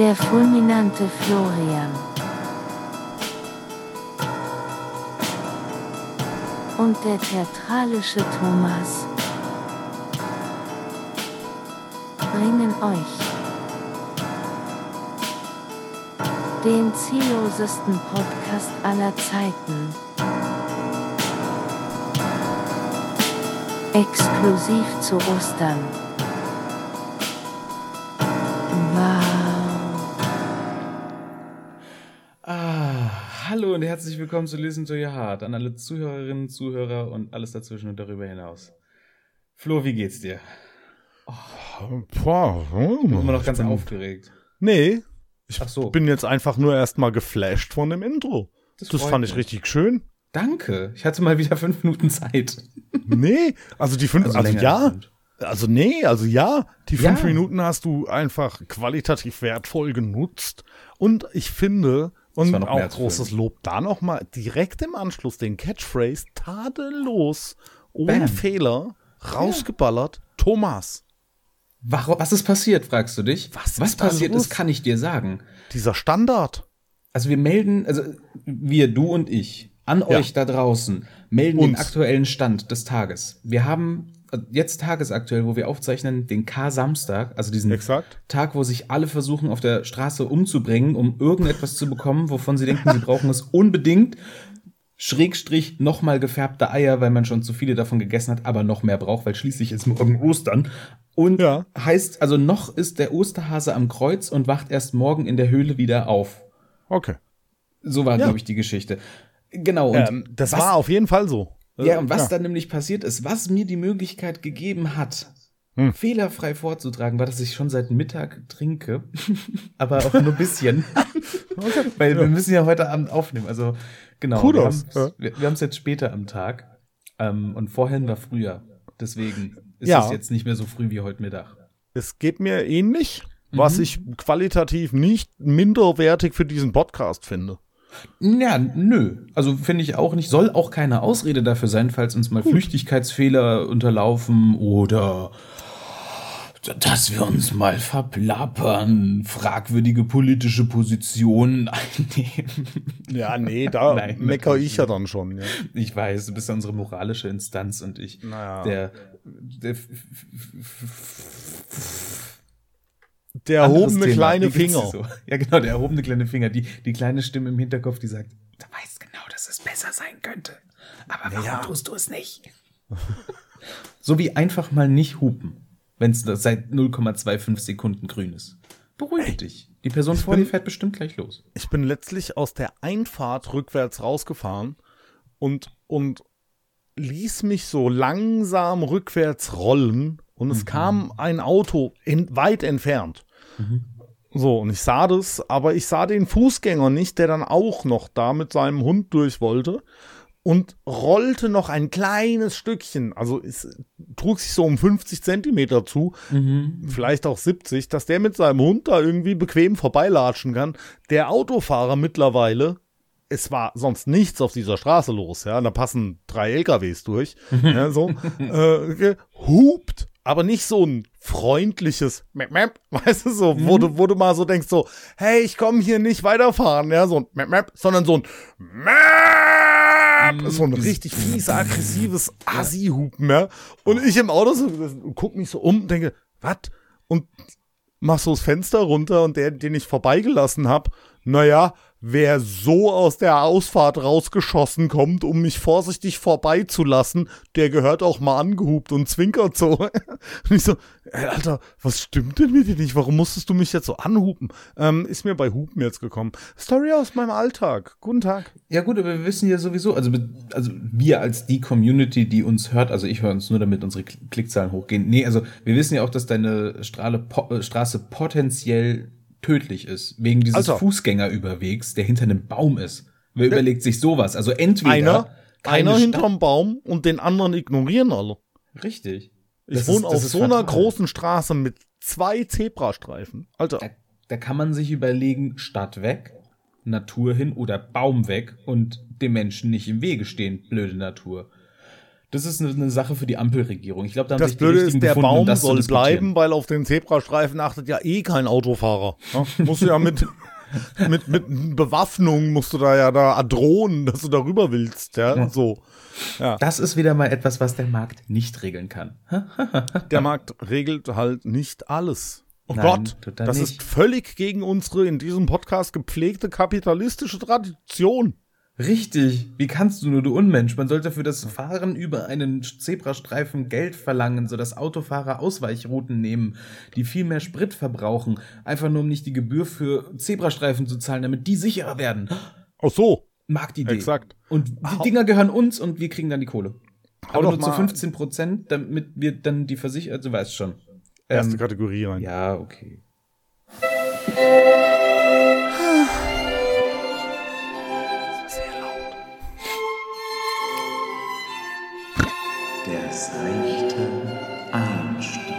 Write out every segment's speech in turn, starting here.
Der fulminante Florian. Und der theatralische Thomas bringen euch den ziellosesten Podcast aller Zeiten. Exklusiv zu Ostern. Und herzlich willkommen zu Listen to Your Heart an alle Zuhörerinnen, Zuhörer und alles dazwischen und darüber hinaus. Flo, wie geht's dir? Boah, Ich bin immer noch ganz bin- aufgeregt. Nee, ich so. bin jetzt einfach nur erstmal geflasht von dem Intro. Das Das, fand ich mich. richtig schön. Danke. Ich hatte mal wieder fünf Minuten Zeit. Nee, also die fünf, also, länger ja, also nee, also ja, die fünf Ja. Minuten hast du einfach qualitativ wertvoll genutzt. Und ich finde, und auch großes. Lob da nochmal, direkt im Anschluss den Catchphrase tadellos, ohne Bam. Fehler, rausgeballert, Thomas. Warum, was ist passiert, fragst du dich? Was was passiert los? ist, kann ich dir sagen. Dieser Standard. Also wir melden, also wir, du und ich, an Ja. euch da draußen, melden den Uns. aktuellen Stand des Tages. Wir haben jetzt tagesaktuell, wo wir aufzeichnen, den K-Samstag, also diesen Exakt. Tag, wo sich alle versuchen, auf der Straße umzubringen, um irgendetwas zu bekommen, wovon sie denken, sie brauchen es unbedingt. Schrägstrich nochmal gefärbte Eier, weil man schon zu viele davon gegessen hat, aber noch mehr braucht, weil schließlich ist morgen Ostern. Und Ja. heißt, also noch ist der Osterhase am Kreuz und wacht erst morgen in der Höhle wieder auf. Okay. So war, Ja. glaube ich, die Geschichte. Genau. Und Ähm, das war auf jeden Fall so. Ja, und was Ja. dann nämlich passiert ist, was mir die Möglichkeit gegeben hat, Hm. fehlerfrei vorzutragen, war, dass ich schon seit Mittag trinke. Aber auch nur ein bisschen. Weil wir müssen ja heute Abend aufnehmen. Also, genau. Kudos, Wir ja. haben haben's jetzt später am Tag. Ähm, und vorhin war früher. Deswegen ist Ja. es jetzt nicht mehr so früh wie heute Mittag. Es geht mir ähnlich, was Mhm. ich qualitativ nicht minderwertig für diesen Podcast finde. Ja, nö. Also finde ich auch nicht. Soll auch keine Ausrede dafür sein, falls uns mal Flüchtigkeitsfehler unterlaufen oder dass wir uns mal verplappern, fragwürdige politische Positionen einnehmen. Ja, nee, da Nein, mecker ich ja dann schon. Ja. Ich weiß, du bist ja unsere moralische Instanz und ich Naja. der, der Der erhobene Thema. kleine Finger. So? Ja, genau, der erhobene kleine Finger. Die, die kleine Stimme im Hinterkopf, die sagt, du weißt genau, dass es besser sein könnte. Aber warum Ja. tust du es nicht? so wie einfach mal nicht hupen, wenn es seit 0,25 Sekunden grün ist. Beruhige dich. Die Person vor dir fährt bestimmt gleich los. Ich bin letztlich aus der Einfahrt rückwärts rausgefahren und, und ließ mich so langsam rückwärts rollen und Mhm. es kam ein Auto in, weit entfernt. So, und ich sah das, aber ich sah den Fußgänger nicht, der dann auch noch da mit seinem Hund durch wollte und rollte noch ein kleines Stückchen, also es trug sich so um 50 Zentimeter zu, vielleicht auch 70, dass der mit seinem Hund da irgendwie bequem vorbeilatschen kann. Der Autofahrer mittlerweile, es war sonst nichts auf dieser Straße los, ja, da passen drei LKWs durch, ja, so, äh, hupt, aber nicht so ein freundliches, Mep, Mep, weißt du, so, wo, du, wo du mal so denkst, so, hey, ich komme hier nicht weiterfahren, ja, so ein Mep, Mep, sondern so ein Mep, so ein richtig fies, aggressives Assi-Hupen, ja. Und ich im Auto so und guck mich so um und denke, was? Und mach so das Fenster runter und der, den ich vorbeigelassen hab, naja, wer so aus der Ausfahrt rausgeschossen kommt, um mich vorsichtig vorbeizulassen, der gehört auch mal angehupt und zwinkert so. Und ich so, ey, Alter, was stimmt denn mit dir nicht? Warum musstest du mich jetzt so anhupen? Ähm, ist mir bei Hupen jetzt gekommen. Story aus meinem Alltag. Guten Tag. Ja gut, aber wir wissen ja sowieso, also, also wir als die Community, die uns hört, also ich höre uns nur, damit unsere Kl- Klickzahlen hochgehen. Nee, also wir wissen ja auch, dass deine Strahle, po, Straße potenziell tödlich ist, wegen dieses Also. Fußgängerüberwegs, der hinter einem Baum ist. Wer überlegt sich sowas? Also entweder Einer, einer hinterm Baum und den anderen ignorieren alle. Richtig. Ich Das wohne ist- auf so einer großen Straße mit zwei Zebrastreifen. Alter. Da, da kann man sich überlegen, Stadt weg, Natur hin oder Baum weg und dem Menschen nicht im Wege stehen, blöde Natur. Das ist eine, eine Sache für die Ampelregierung. Ich glaube, da haben Das sich Blöde ist, der gefunden, um Baum zu soll bleiben, weil auf den Zebrastreifen achtet ja eh kein Autofahrer. Ja? Musst du ja mit, mit, mit Bewaffnung musst du da ja da drohen, dass du darüber willst, ja, Ja. so. Das ist wieder mal etwas, was der Markt nicht regeln kann. Der Markt regelt halt nicht alles. Oh Nein, Gott, das nicht. ist völlig gegen unsere in diesem Podcast gepflegte kapitalistische Tradition. Richtig. Wie kannst du nur, du Unmensch? Man sollte für das Fahren über einen Zebrastreifen Geld verlangen, sodass Autofahrer Ausweichrouten nehmen, die viel mehr Sprit verbrauchen, einfach nur um nicht die Gebühr für Zebrastreifen zu zahlen, damit die sicherer werden. Ach so, Marktidee. Exakt. Und die Hau- Dinger gehören uns und wir kriegen dann die Kohle. Hau Aber nur zu mal- 15 Prozent, damit wir dann die Versicherung, du weißt schon. erste Ähm, Kategorie rein. ja, okay. Der seichte Einstieg.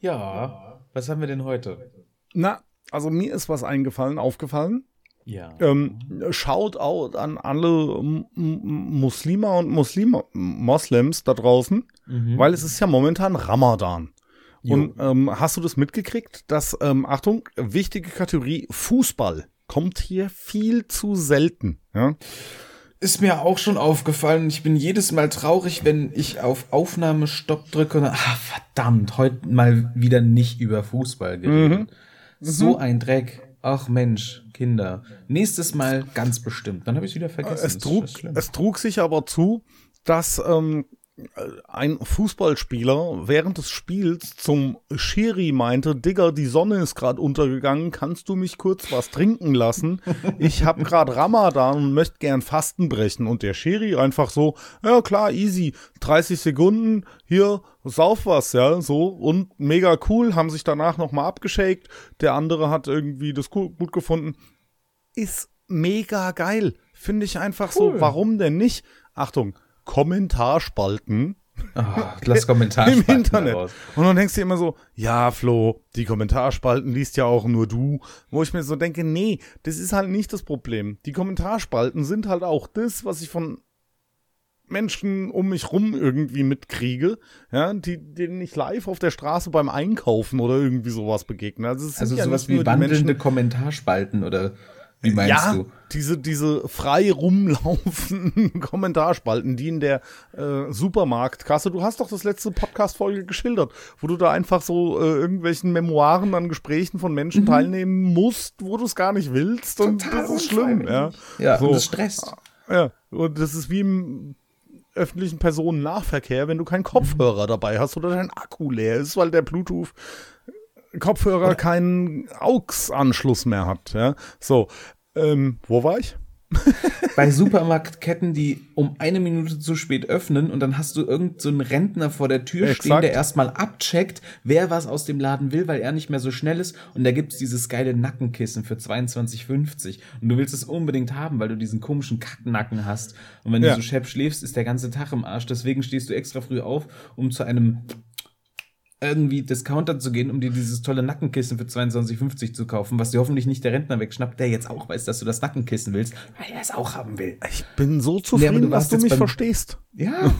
Ja, was haben wir denn heute? Na, also mir ist was eingefallen, aufgefallen. Ja. Ähm, Shoutout an alle M- Muslime und Muslime, Moslems da draußen, Mhm. weil es ist ja momentan Ramadan. Jo. Und ähm, hast du das mitgekriegt, dass, ähm, Achtung, wichtige Kategorie Fußball kommt hier viel zu selten. Ja? Ist mir auch schon aufgefallen. Ich bin jedes Mal traurig, wenn ich auf Aufnahmestopp drücke und dann, ah, verdammt, heute mal wieder nicht über Fußball geredet. So ein Dreck. Ach Mensch, Kinder. Nächstes Mal ganz bestimmt. Dann habe ich es wieder vergessen. Es trug, es trug sich aber zu, dass ähm, ein Fußballspieler während des Spiels zum Schiri meinte, Digga, die Sonne ist gerade untergegangen, kannst du mich kurz was trinken lassen? Ich habe gerade Ramadan und möchte gern Fasten brechen. Und der Schiri einfach so, ja klar, easy, 30 Sekunden, hier, sauf was, ja, so. Und mega cool, haben sich danach nochmal abgeschakt. Der andere hat irgendwie das gu- gut gefunden ist mega geil. Finde ich einfach so. Cool. Warum denn nicht? Achtung, Kommentarspalten Ah, lass Kommentar im Internet. Und dann denkst du immer so, ja, Flo, die Kommentarspalten liest ja auch nur du. Wo ich mir so denke, nee, das ist halt nicht das Problem. Die Kommentarspalten sind halt auch das, was ich von Menschen um mich rum irgendwie mitkriege, ja, die, denen ich live auf der Straße beim Einkaufen oder irgendwie sowas begegne. Also, es Also ja sowas wie Menschen, wandelnde Kommentarspalten oder wie meinst ja, du? diese, diese frei rumlaufenden Kommentarspalten, die in der äh, Supermarktkasse, du hast doch das letzte Podcast-Folge geschildert, wo du da einfach so äh, irgendwelchen Memoiren an Gesprächen von Menschen teilnehmen musst, wo du es gar nicht willst und das ist schlimm, ja. Ja, so. und das stresst. Ja, und das ist wie im öffentlichen Personennahverkehr, wenn du keinen Kopfhörer dabei hast oder dein Akku leer ist, weil der Bluetooth Kopfhörer keinen AUX-Anschluss mehr hat, ja. So, ähm, wo war ich? Bei Supermarktketten, die um eine Minute zu spät öffnen und dann hast du irgend so einen Rentner vor der Tür stehen, Exakt. der erstmal abcheckt, wer was aus dem Laden will, weil er nicht mehr so schnell ist und da gibt's dieses geile Nackenkissen für 22,50 und du willst es unbedingt haben, weil du diesen komischen Kacknacken hast und wenn Ja. du so schepp schläfst, ist der ganze Tag im Arsch, deswegen stehst du extra früh auf, um zu einem irgendwie Discounter zu gehen, um dir dieses tolle Nackenkissen für 22,50 zu kaufen, was dir hoffentlich nicht der Rentner wegschnappt, der jetzt auch weiß, dass du das Nackenkissen willst, weil er es auch haben will. Ich bin so Nee, zufrieden, du dass du mich verstehst. Ja,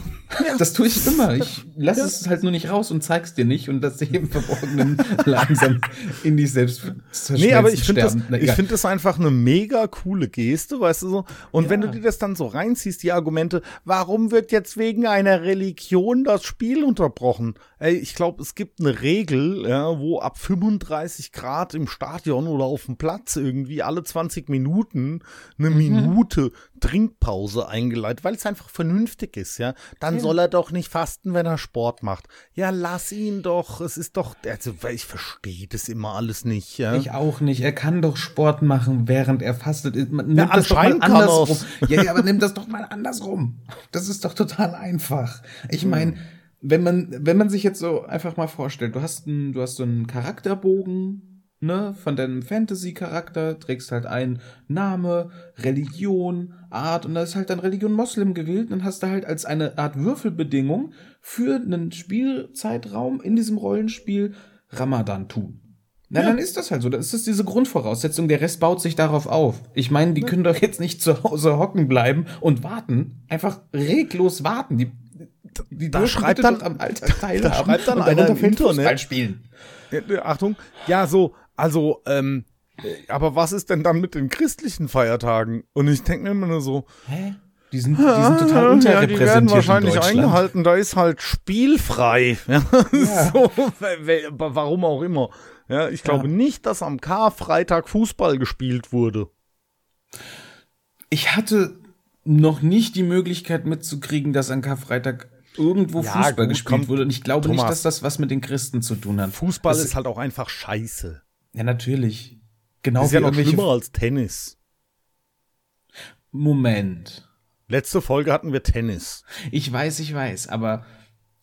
das tue ich immer. Ich lass es halt nur nicht raus und zeig's dir nicht und das im Verborgenen langsam in dich selbst Nee, aber ich finde das. Na, ich finde das einfach eine mega coole Geste, weißt du so. Und wenn du Ja. dir das dann so reinziehst, die Argumente, warum wird jetzt wegen einer Religion das Spiel unterbrochen? Ey, ich glaube, es gibt eine Regel, ja, wo ab 35 Grad im Stadion oder auf dem Platz irgendwie alle 20 Minuten eine Mhm. Minute Trinkpause eingeleitet, weil es einfach vernünftig ist, ja. Dann soll er doch nicht fasten, wenn er Sport macht. Ja, lass ihn doch. Es ist doch, also ich verstehe das immer alles nicht, ja. Ich auch nicht. Er kann doch Sport machen, während er fastet. Man nimmt Ja, das doch mal andersrum. er's. Ja, ja, aber nimm das doch mal andersrum. Das ist doch total einfach. Ich Hm. meine, wenn man, wenn man sich jetzt so einfach mal vorstellt, du hast einen, du hast so einen Charakterbogen, ne, von deinem Fantasy-Charakter, trägst halt ein Name, Religion, Art, und da ist halt dann Religion Moslem gewählt, und dann hast du halt als eine Art Würfelbedingung für einen Spielzeitraum in diesem Rollenspiel Ramadan tun. Na, dann ist das halt so. Das ist diese Grundvoraussetzung. Der Rest baut sich darauf auf. Ich meine, die können doch jetzt nicht zu Hause hocken bleiben und warten. Einfach reglos warten. Die, die Da schreibt dann- am Alltag teilhaben. da schreibt dann einer im Internet. Spielen. Ja, Achtung, ja, so, also, ähm, äh, aber was ist denn dann mit den christlichen Feiertagen? Und ich denke mir immer nur so, Hä? Die sind, die sind total ja, unterrepräsentiert die werden wahrscheinlich eingehalten, da ist halt spielfrei. Ja, so, we- we- warum auch immer. Ja, ich glaube nicht, dass am Karfreitag Fußball gespielt wurde. Ich hatte noch nicht die Möglichkeit mitzukriegen, dass an Karfreitag irgendwo Ja, Fußball gut, gespielt komm, wurde. Und ich glaube nicht, Thomas. dass das was mit den Christen zu tun hat. Fußball das, ist halt auch einfach scheiße. Ja, natürlich. Genau ist wie ja noch schlimmer als Tennis. Moment. Letzte Folge hatten wir Tennis. Ich weiß, ich weiß, aber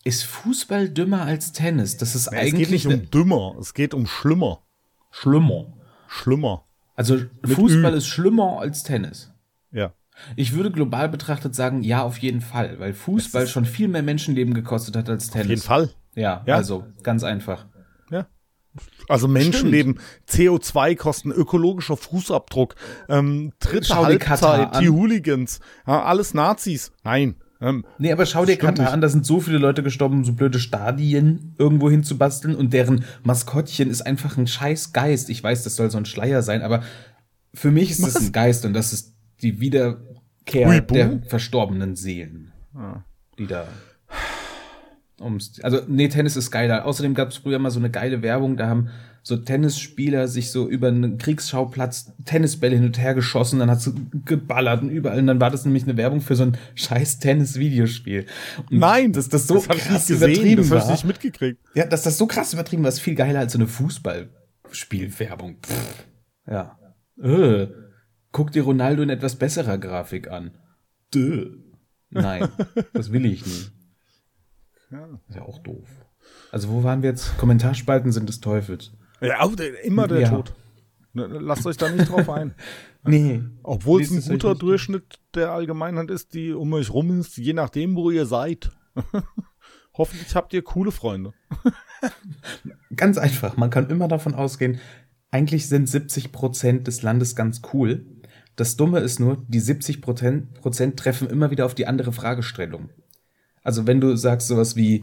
ist Fußball dümmer als Tennis? Das ist Ja, es eigentlich geht nicht um dümmer, es geht um schlimmer. schlimmer. Schlimmer. Also Fußball Ü. ist schlimmer als Tennis. Ja. Ich würde global betrachtet sagen, ja, auf jeden Fall, weil Fußball schon viel mehr Menschenleben gekostet hat als Tennis. Auf jeden Fall. Ja, Ja. also ganz einfach. Ja. Also Menschenleben, CO2-Kosten, ökologischer Fußabdruck, ähm, dritte Schau Halbzeit, die an. Hooligans, ja, alles Nazis. Nein. Ähm, Nee, aber schau dir Katar nicht. an, da sind so viele Leute gestorben, um so blöde Stadien irgendwo hinzubasteln und deren Maskottchen ist einfach ein scheiß Geist. Ich weiß, das soll so ein Schleier sein, aber für mich ist das ein Geist und das ist die Wiederkehr Huibu? der verstorbenen Seelen, Ah. die da ums, also nee, Tennis ist geiler. Außerdem gab es früher mal so eine geile Werbung, da haben so Tennisspieler sich so über einen Kriegsschauplatz Tennisbälle hin und her geschossen, dann hat sie geballert und überall. Und dann war das nämlich eine Werbung für so ein scheiß Tennis-Videospiel. Nein, dass das so das hab ich krass nicht gesehen, übertrieben das habe ich war. nicht mitgekriegt. Ja, dass das so krass übertrieben war, ist viel geiler als so eine Fußballspielwerbung. Pff. Ja. Äh. Guck dir Ronaldo in etwas besserer Grafik an. Dö. Nein, das will ich nicht. Ist ja auch doof. Also wo waren wir jetzt? Kommentarspalten sind des Teufels. Ja, immer der Ja. Tod. Ne, Lasst euch da nicht drauf ein. Nee. Obwohl es ein guter. Durchschnitt der Allgemeinheit ist, die um euch rum ist, je nachdem, wo ihr seid. Hoffentlich habt ihr coole Freunde. Ganz einfach. Man kann immer davon ausgehen, eigentlich sind 70 Prozent des Landes ganz cool. Das Dumme ist nur, die 70 Prozent Prozent treffen immer wieder auf die andere Fragestellung. Also wenn du sagst sowas wie,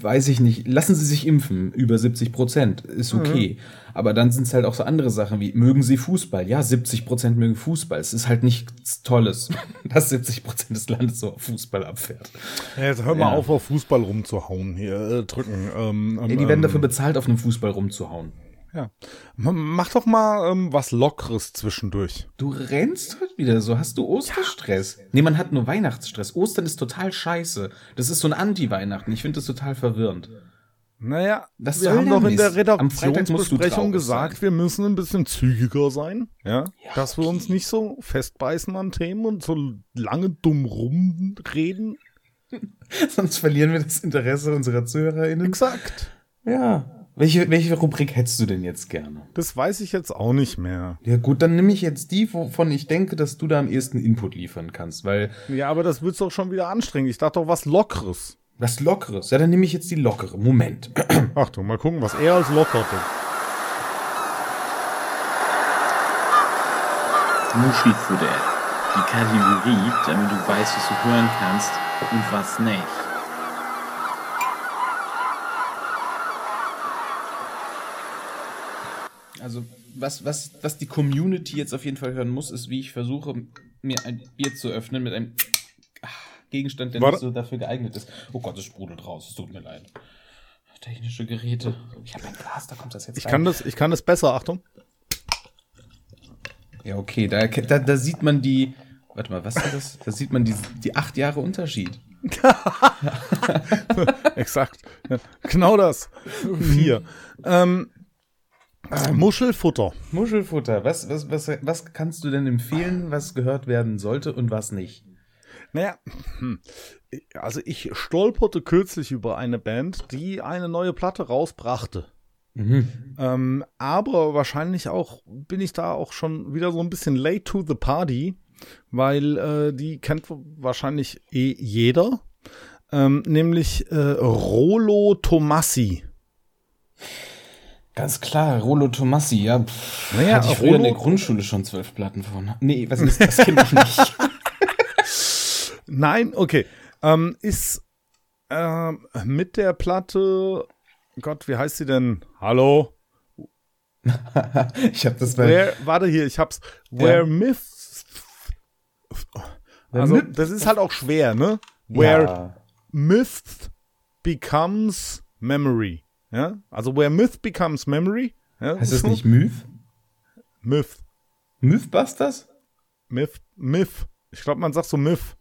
weiß ich nicht, lassen Sie sich impfen, über 70 Prozent, ist okay. Aber dann sind es halt auch so andere Sachen wie, mögen Sie Fußball? Ja, 70 Prozent mögen Fußball. Es ist halt nichts Tolles, dass 70 Prozent des Landes so auf Fußball abfährt. Ja, jetzt hör mal Ja. auf, auf Fußball rumzuhauen hier, äh, drücken. Ähm, ähm, Ja, die werden ähm, dafür bezahlt, auf einem Fußball rumzuhauen. Ja. Mach doch mal ähm, was Lockeres zwischendurch. Du rennst heute wieder so. Hast du Osterstress? Nee, man hat nur Weihnachtsstress. Ostern ist total scheiße. Das ist so ein Anti-Weihnachten. Ich finde das total verwirrend. Naja, Was wir haben doch in der Redaktionsbesprechung gesagt, sein. wir müssen ein bisschen zügiger sein, ja, dass wir uns nicht so festbeißen an Themen und so lange dumm rumreden. Sonst verlieren wir das Interesse unserer ZuhörerInnen. Exakt. Ja. Welche, welche Rubrik hättest du denn jetzt gerne? Das weiß ich jetzt auch nicht mehr. Ja gut, dann nehme ich jetzt die, wovon ich denke, dass du da am ehesten Input liefern kannst. Weil Ja, aber das wird's doch schon wieder anstrengend. Ich dachte doch was Lockeres. was Lockeres. Ja, dann nehme ich jetzt die lockere. Moment. Achtung, mal gucken, was er als locker tut. Muschifutter. Die Kategorie, damit du weißt, was du hören kannst und was nicht. Also, was, was, was die Community jetzt auf jeden Fall hören muss, ist, wie ich versuche, mir ein Bier zu öffnen mit einem Gegenstand, der Warte. nicht so dafür geeignet ist. Oh Gott, es sprudelt raus. Es tut mir leid. Technische Geräte. Ich habe ein Glas, da kommt das jetzt Ich kann das, ich kann das besser, Achtung. Ja, okay, da, da, da sieht man die. Warte mal, was ist das? Da sieht man die, die acht Jahre Unterschied. Exakt. Genau das. Vier. ähm, äh, Muschelfutter. Muschelfutter. Was, was, was, was kannst du denn empfehlen, was gehört werden sollte und was nicht? Naja, hm. also ich stolperte kürzlich über eine Band, die eine neue Platte rausbrachte. Ähm, aber wahrscheinlich auch bin ich da auch schon wieder so ein bisschen late to the party, weil äh, die kennt wahrscheinlich eh jeder. Ähm, nämlich äh, Rolo Tomassi. Ganz klar, Rollo Tomassi, ja. Pff, Naja, hatte ich früher in der Grundschule schon zwölf Platten von. Nee, was ist das? Kenn ich nicht. Nein, okay. Ähm, ist ähm, mit der Platte, Gott, wie heißt sie denn? Hallo? ich habe das bei. Where, warte hier, ich hab's. Where Myths. Also, Myth- das ist halt auch schwer, ne? Where Ja. Myth becomes memory. Ja? Also, where Myth becomes memory. Ja? Heißt das nicht Myth? Myth. Mythbusters? Myth. Myth. Ich glaube, man sagt so Myth.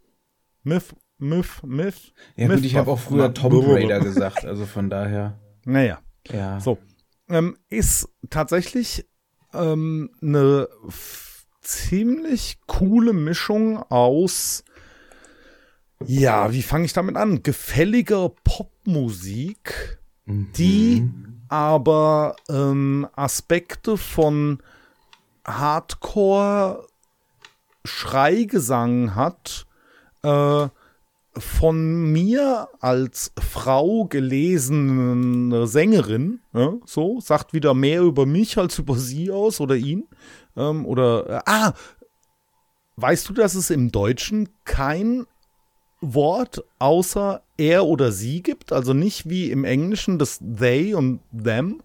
Myth. Myth. Myth. Ja gut, ich habe auch früher Myth- Tomb Raider gesagt, also von daher. Naja. Ja. So. Ähm, ist tatsächlich ähm, eine ziemlich coole Mischung aus, ja, wie fange ich damit an? Gefälliger Popmusik, die aber ähm, Aspekte von Hardcore Schreigesang hat, äh, von mir als Frau gelesene Sängerin, ja, so, sagt wieder mehr über mich als über sie aus oder ihn. Ähm, oder, äh, ah, weißt du, dass es im Deutschen kein Wort außer er oder sie gibt? Also nicht wie im Englischen das they und them?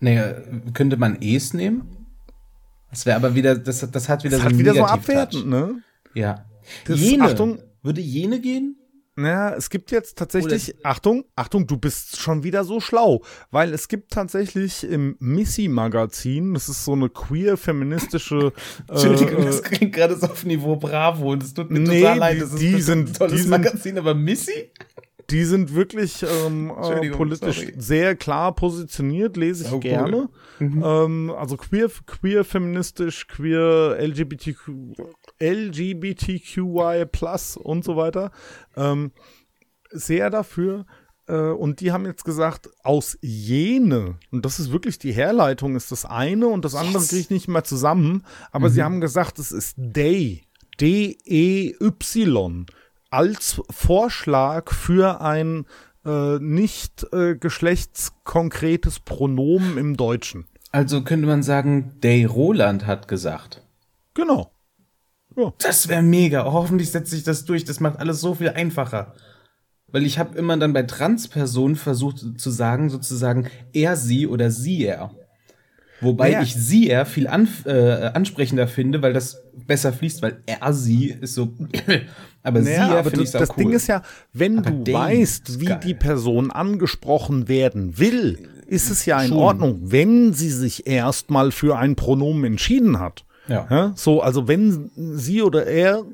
Naja, könnte man es nehmen? Das wäre aber wieder, das, das hat wieder Das so hat wieder so abwertend, ne? Ja. Das- jene. Achtung. Würde jene gehen? Naja, es gibt jetzt tatsächlich, Achtung, Achtung, du bist schon wieder so schlau, weil es gibt tatsächlich im Missy-Magazin, das ist so eine queer-feministische Entschuldigung, äh, das klingt gerade so auf Niveau Bravo und es tut mir Nee, total leid. die- Das ist die sind- ein tolles die sind- Magazin, aber Missy? Die sind wirklich ähm, äh, politisch sorry. sehr klar positioniert, lese ich Oh, cool. gerne. Ähm, also queer, queer, feministisch, queer, LGBTQ, LGBTQI plus und so weiter. Ähm, sehr dafür. Äh, und die haben jetzt gesagt, aus jene, und das ist wirklich die Herleitung, ist das eine und das andere kriege ich nicht mehr zusammen, aber sie haben gesagt, es ist they, D-E-Y, als Vorschlag für ein äh, nicht äh, geschlechtskonkretes Pronomen im Deutschen. Also könnte man sagen, Day Roland hat gesagt. Genau. Das wäre mega. Oh, hoffentlich setzt sich das durch. Das macht alles so viel einfacher. Weil ich habe immer dann bei Transpersonen versucht zu sagen, sozusagen er, sie oder sie, er. Wobei Naja. ich sie, er viel an, äh, ansprechender finde, weil das besser fließt, weil er, sie ist so. aber sie, Naja, er aber finde ich das, cool. Ding ist ja, wenn Aber du weißt, wie geil. die Person angesprochen werden will, ist es ja in Schon. Ordnung, wenn sie sich erstmal für ein Pronomen entschieden hat. Ja. Ja, so, also wenn sie oder er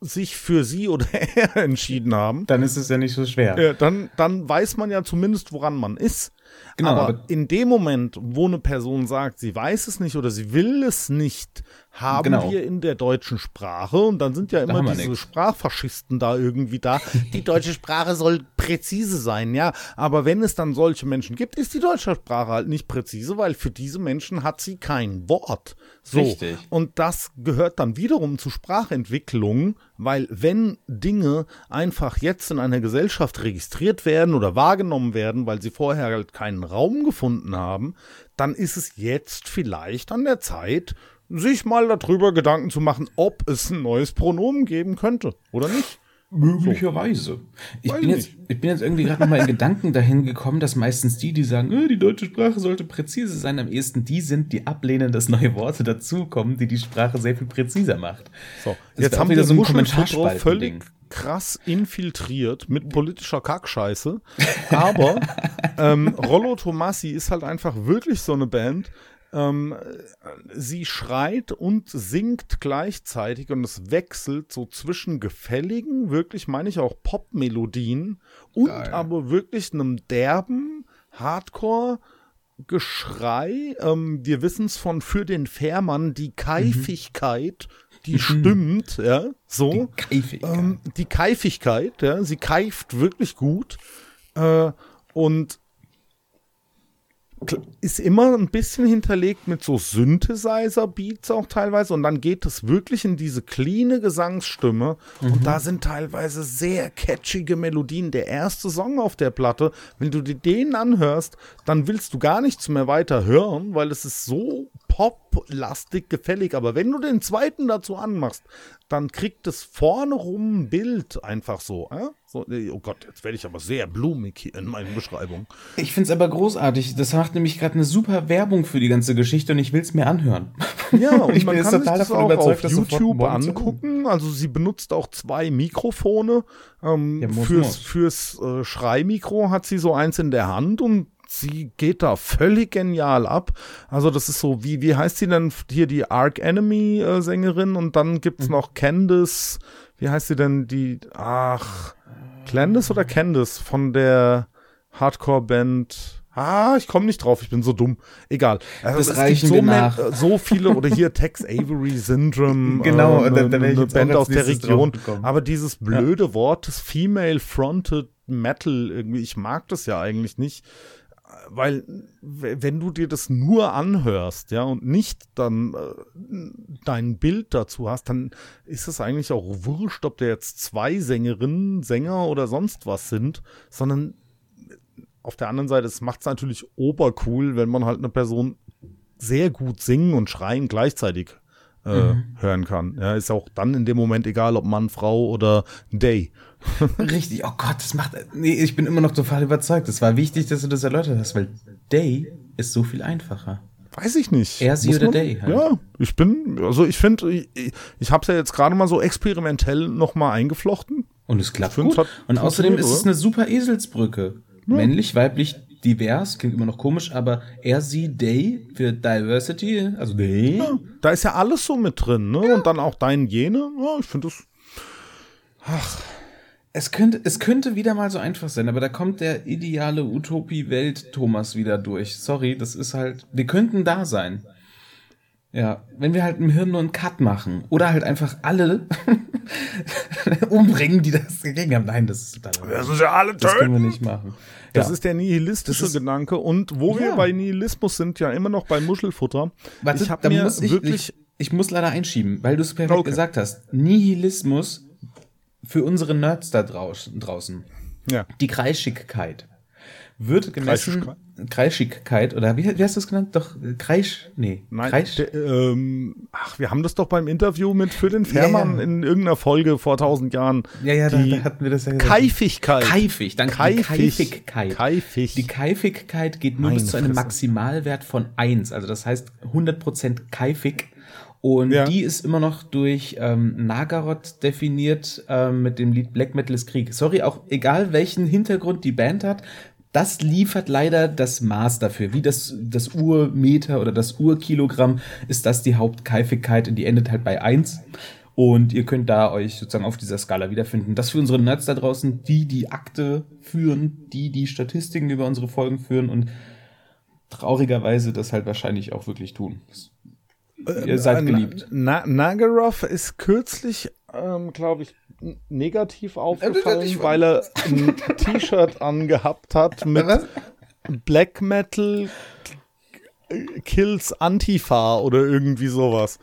sich für sie oder er entschieden haben, Dann ist es ja nicht so schwer. äh, dann, dann weiß man ja zumindest, woran man ist. Genau, aber, aber- in dem Moment, wo eine Person sagt, sie weiß es nicht oder sie will es nicht, haben Genau. wir in der deutschen Sprache, und dann sind ja immer diese nix. Sprachfaschisten da irgendwie da, die deutsche Sprache soll präzise sein, ja. Aber wenn es dann solche Menschen gibt, ist die deutsche Sprache halt nicht präzise, weil für diese Menschen hat sie kein Wort. So. Richtig. Und das gehört dann wiederum zu Sprachentwicklung, weil wenn Dinge einfach jetzt in einer Gesellschaft registriert werden oder wahrgenommen werden, weil sie vorher halt keinen Raum gefunden haben, dann ist es jetzt vielleicht an der Zeit, sich mal darüber Gedanken zu machen, ob es ein neues Pronomen geben könnte oder nicht. Möglicherweise. Ich Weiß bin, jetzt, ich bin jetzt irgendwie gerade nochmal in Gedanken dahin gekommen, dass meistens die, die sagen, äh, die deutsche Sprache sollte präzise sein, am ehesten die sind, die ablehnen, dass neue Worte dazukommen, die die Sprache sehr viel präziser macht. So, Das jetzt haben wir so ein Muschelfutter Kommentarspalten-Ding. völlig krass infiltriert mit politischer Kackscheiße. Aber ähm, Rollo Tomassi ist halt einfach wirklich so eine Band. Ähm, sie schreit und singt gleichzeitig und es wechselt so zwischen gefälligen, wirklich meine ich auch Popmelodien und Geil. aber wirklich einem derben Hardcore Geschrei. Ähm, wir wissen es von für den Fährmann die Keifigkeit, die stimmt, ja, so. Keifigkeit. Ähm, die Keifigkeit, ja, sie keift wirklich gut. Äh, und ist immer ein bisschen hinterlegt mit so Synthesizer-Beats auch teilweise und dann geht es wirklich in diese cleane Gesangsstimme und da sind teilweise sehr catchige Melodien. Der erste Song auf der Platte, wenn du dir den anhörst, dann willst du gar nichts mehr weiter hören, weil es ist so poplastig gefällig. Aber wenn du den zweiten dazu anmachst, dann kriegt es vorne rum ein Bild einfach so. Äh? Oh Gott, jetzt werde ich aber sehr blumig hier in meinen Beschreibungen. Ich finde es aber großartig. Das macht nämlich gerade eine super Werbung für die ganze Geschichte und ich will es mir anhören. Ja, und ich man bin kann total sich das davon auch auf YouTube angucken. Also sie benutzt auch zwei Mikrofone. Ähm, Ja, muss, fürs muss. fürs äh, Schreimikro hat sie so eins in der Hand und sie geht da völlig genial ab. Also das ist so, wie, wie heißt sie denn hier, die Arc Enemy äh, Sängerin und dann gibt's Mhm. noch Candice, wie heißt sie denn, die, ach, Candice oder Candice von der Hardcore-Band Ah, ich komme nicht drauf, ich bin so dumm. Egal. Also Das es reichen gibt so, nach. so viele, oder hier Tex Avery Syndrome, Genau, äh, da- eine, da ich eine Band aus der Region. Aber dieses blöde Wort des Female-Fronted Metal, irgendwie, ich mag das ja eigentlich nicht. Weil, wenn du dir das nur anhörst, ja, und nicht dann äh, dein Bild dazu hast, dann ist es eigentlich auch wurscht, ob da jetzt zwei Sängerinnen, Sänger oder sonst was sind, sondern auf der anderen Seite, es macht es natürlich obercool, wenn man halt eine Person sehr gut singen und schreien gleichzeitig äh, hören kann. Ja, ist auch dann in dem Moment egal, ob Mann, Frau oder Day. Richtig, oh Gott, das macht. Nee, ich bin immer noch total überzeugt. Es war wichtig, dass du das erläutert hast, weil Day ist so viel einfacher. Weiß ich nicht. Er, sie oder Day halt. Ja, ich bin, also ich finde, ich, ich habe es ja jetzt gerade mal so experimentell nochmal eingeflochten. Und es klappt gut. hat Und außerdem ist es eine super Eselsbrücke. Männlich, weiblich, divers, klingt immer noch komisch, aber er, sie, they für Diversity, also they. Da ist ja alles so mit drin, ne? Und dann auch dein jene. Ja, ich finde das. Es könnte, es könnte wieder mal so einfach sein, aber da kommt der ideale Utopie-Welt-Thomas wieder durch. Sorry, das ist halt, wir könnten da sein. Ja, wenn wir halt im Hirn nur einen Cut machen oder halt einfach alle umbringen, die das dagegen haben. Nein, das ist total. Das ist ja alle Das können wir nicht machen. Das ja. ist der nihilistische ist- Gedanke. Und wo wir Ja. bei Nihilismus sind, ja immer noch bei Muschelfutter. Warte, ich habe da mir muss ich, wirklich. ich, ich muss leider einschieben, weil du es perfekt Okay. gesagt hast. Nihilismus für unsere Nerds da draußen, ja. Die Kreischigkeit wird gemessen. Kreischigkeit? Kreischigkeit oder wie, wie hast du es genannt? Doch, äh, Kreisch, nee, Nein, Kreisch. der, ähm, ach, wir haben das doch beim Interview mit für den Fährmann Ja, ja. in irgendeiner Folge vor tausend Jahren. ja, ja, da, die da hatten wir das ja gesagt. Keifigkeit. Keifig, danke. Keifig. Die Keifigkeit. Keifig. Die Keifigkeit geht nur Meine bis zu einem Fresse. Maximalwert von 1. Also das heißt 100% keifig. Und Ja. die ist immer noch durch ähm, Nagaroth definiert ähm, mit dem Lied Black Metal ist Krieg. Sorry, auch egal welchen Hintergrund die Band hat, das liefert leider das Maß dafür. Wie das, das Urmeter oder das Urkilogramm ist das die Hauptkeifigkeit und die endet halt bei 1. Und ihr könnt da euch sozusagen auf dieser Skala wiederfinden. Das für unsere Nerds da draußen, die die Akte führen, die die Statistiken über unsere Folgen führen und traurigerweise das halt wahrscheinlich auch wirklich tun. Ihr seid Äh, geliebt. Na, Nagaroth ist kürzlich, ähm, glaube ich, negativ aufgefallen, ich- weil er ein T-Shirt angehabt hat mit Was? Black Metal Kills Antifa oder irgendwie sowas.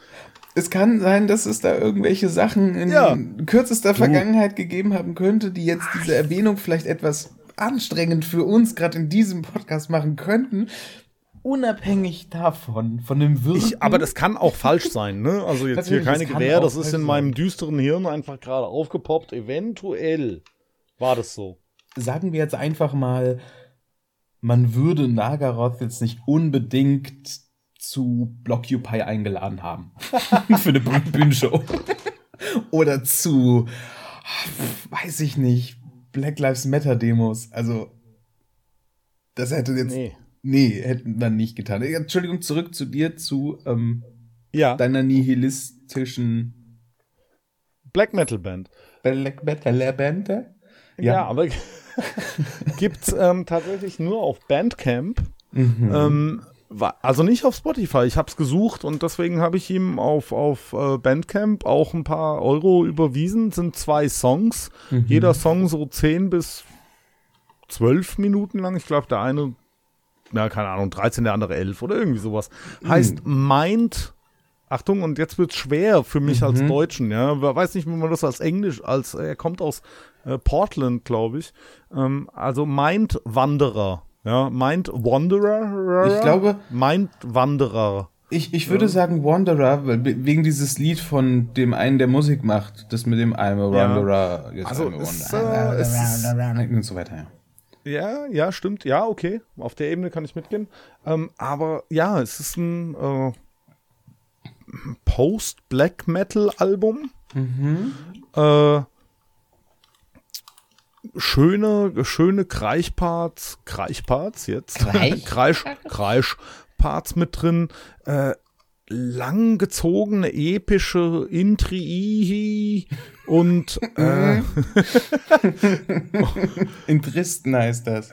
Es kann sein, dass es da irgendwelche Sachen in Ja. kürzester Vergangenheit gegeben haben könnte, die jetzt diese Erwähnung vielleicht etwas anstrengend für uns gerade in diesem Podcast machen könnten. Unabhängig davon, von dem Wirken. Ich, aber das kann auch falsch sein, ne? Also jetzt hier keine das Gewähr, das ist in meinem düsteren Hirn einfach gerade aufgepoppt. Eventuell war das so. sagen wir jetzt einfach mal, man würde Nagaroth jetzt nicht unbedingt zu Blockupy eingeladen haben. Für eine Bühn- Bühnenshow. Oder zu, weiß ich nicht, Black Lives Matter Demos. Also, das hätte jetzt, nee, Nee. hätten dann nicht getan. Entschuldigung, zurück zu dir, zu ähm, Ja, deiner nihilistischen Black Metal Band. Black Metal Band. Ja, aber gibt's ähm, tatsächlich nur auf Bandcamp. Mhm. Ähm, also nicht auf Spotify. Ich habe es gesucht und deswegen habe ich ihm auf, auf äh, Bandcamp auch ein paar Euro überwiesen. Sind zwei Songs. Mhm. Jeder Song so 10 bis 12 Minuten lang. Ich glaube, der eine ja, keine Ahnung, 13, der andere 11 oder irgendwie sowas. Heißt Mind, Achtung, und jetzt wird's schwer für mich als Deutschen, ja. Weiß nicht, wie man das als Englisch, als, er kommt aus äh, Portland, glaube ich. Ähm, also Mind Wanderer, ja, Mind Wanderer. Ich glaube- Mind Wanderer. Ich, ich würde sagen Wanderer, weil wegen dieses Lied von dem einen, der Musik macht, das mit dem I'm a Ja. Wanderer, jetzt Also I'm a es, Wanderer, äh, es ist- und so weiter. Ja. Ja, ja, stimmt. Ja, okay. Auf der Ebene kann ich mitgehen. Ähm, aber ja, es ist ein äh, Post-Black Metal-Album. Äh, schöne, schöne Kreischparts, Kreischparts jetzt. Kreich? Kreisch, Kreischparts mit drin. Äh, langgezogene, epische Intri und äh, In Dresden heißt das.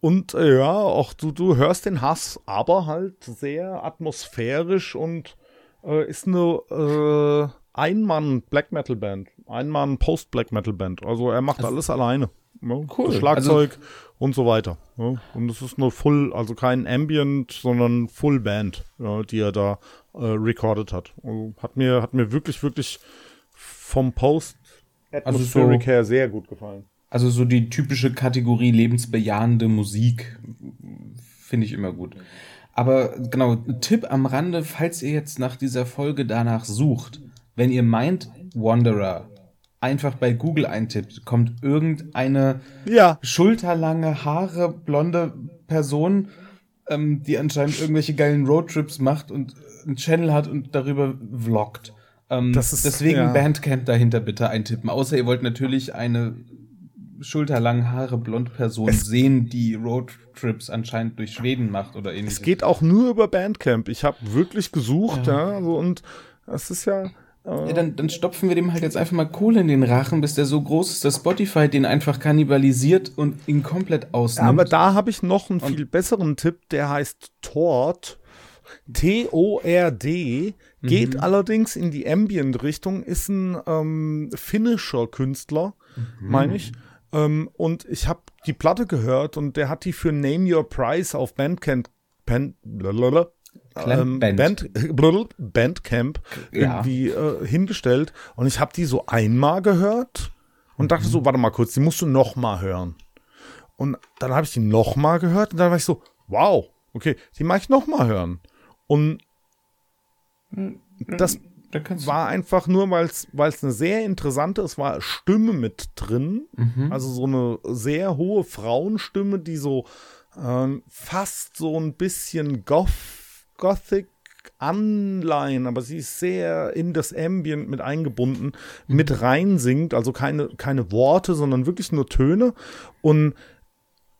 Und äh, ja, auch du, du hörst den Hass, aber halt sehr atmosphärisch und äh, ist eine äh, Ein-Mann-Black Metal Band. Ein-Mann Post-Black Metal Band. Also er macht alles alleine. Ja, Cool. Das Schlagzeug und so weiter. Ja, und es ist eine Full, also kein Ambient, sondern Full Band, ja, die er da äh, recorded hat. Also hat mir, hat mir wirklich, wirklich vom Post Atmospheric so- her sehr gut gefallen. Also so die typische Kategorie lebensbejahende Musik finde ich immer gut. Aber genau, Tipp am Rande, falls ihr jetzt nach dieser Folge danach sucht, wenn ihr meint Wanderer einfach bei Google eintippt, kommt irgendeine Ja. schulterlange Haare, blonde Person, ähm, die anscheinend irgendwelche geilen Roadtrips macht und einen Channel hat und darüber vloggt. Ähm, Das ist- deswegen ja. Bandcamp dahinter bitte eintippen. Außer ihr wollt natürlich eine schulterlange Haare, blond Person sehen, die Roadtrips anscheinend durch Schweden macht oder ähnliches. Es geht auch nur über Bandcamp. Ich habe wirklich gesucht, ja, so, und es ist ja. Ja, dann, dann stopfen wir dem halt jetzt einfach mal Kohle in den Rachen, bis der so groß ist, dass Spotify den einfach kannibalisiert und ihn komplett ausnimmt. aber da habe ich noch einen viel besseren Tipp, der heißt Tord. T-O-R-D, geht allerdings in die Ambient-Richtung, ist ein ähm, finnischer Künstler, meine ich. Ähm, und ich habe die Platte gehört und der hat die für Name Your Price auf Bandcamp, Band, ähm, Band. Band, Bandcamp Ja. irgendwie äh, hingestellt. Und ich habe die so einmal gehört und dachte so, warte mal kurz, die musst du noch mal hören. Und dann habe ich die noch mal gehört und dann war ich so, wow, okay, die mag ich noch mal hören. Und das da kannst du war einfach nur, weil es eine sehr interessante, es war Stimme mit drin, also so eine sehr hohe Frauenstimme, die so ähm, fast so ein bisschen Goth, Gothic Anleihen, aber sie ist sehr in das Ambient mit eingebunden, mit reinsingt, also keine, keine Worte, sondern wirklich nur Töne und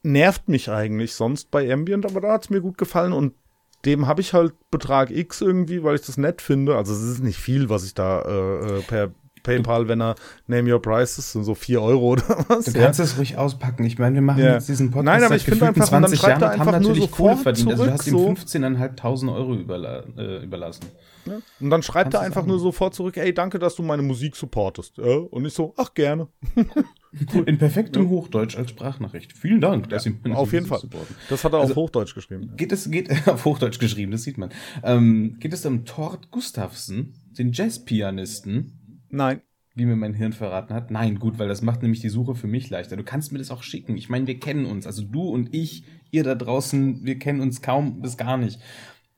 nervt mich eigentlich sonst bei Ambient, aber da hat es mir gut gefallen und dem habe ich halt Betrag X irgendwie, weil ich das nett finde. Also es ist nicht viel, was ich da äh, äh, per PayPal, wenn er Name Your Prices sind so 4 Euro oder was. Du ja. kannst es ruhig auspacken. Ich meine, wir machen Ja. jetzt diesen Podcast Nein, aber ich finde einfach, und dann 20 schreibt Jahren haben einfach nur natürlich Kohle sofort verdient. Also du hast ihm zurück, 15.500 Euro überla äh, überlassen. Und dann schreibt Kannst er einfach nur sofort zurück, ey, danke, dass du meine Musik supportest. Ja? Und ich so, ach gerne. In perfektem Hochdeutsch als Sprachnachricht. Vielen Dank, dass Sie meine Auf jeden Fall. supporten. Das hat er Also- auf Hochdeutsch geschrieben. Geht es, geht auf Hochdeutsch geschrieben, das sieht man. Ähm, geht es um Tord Gustafsson, den Jazzpianisten, Nein. wie mir mein Hirn verraten hat? Nein, gut, weil das macht nämlich die Suche für mich leichter. Du kannst mir das auch schicken. Ich meine, wir kennen uns. Also du und ich, ihr da draußen, wir kennen uns kaum bis gar nicht.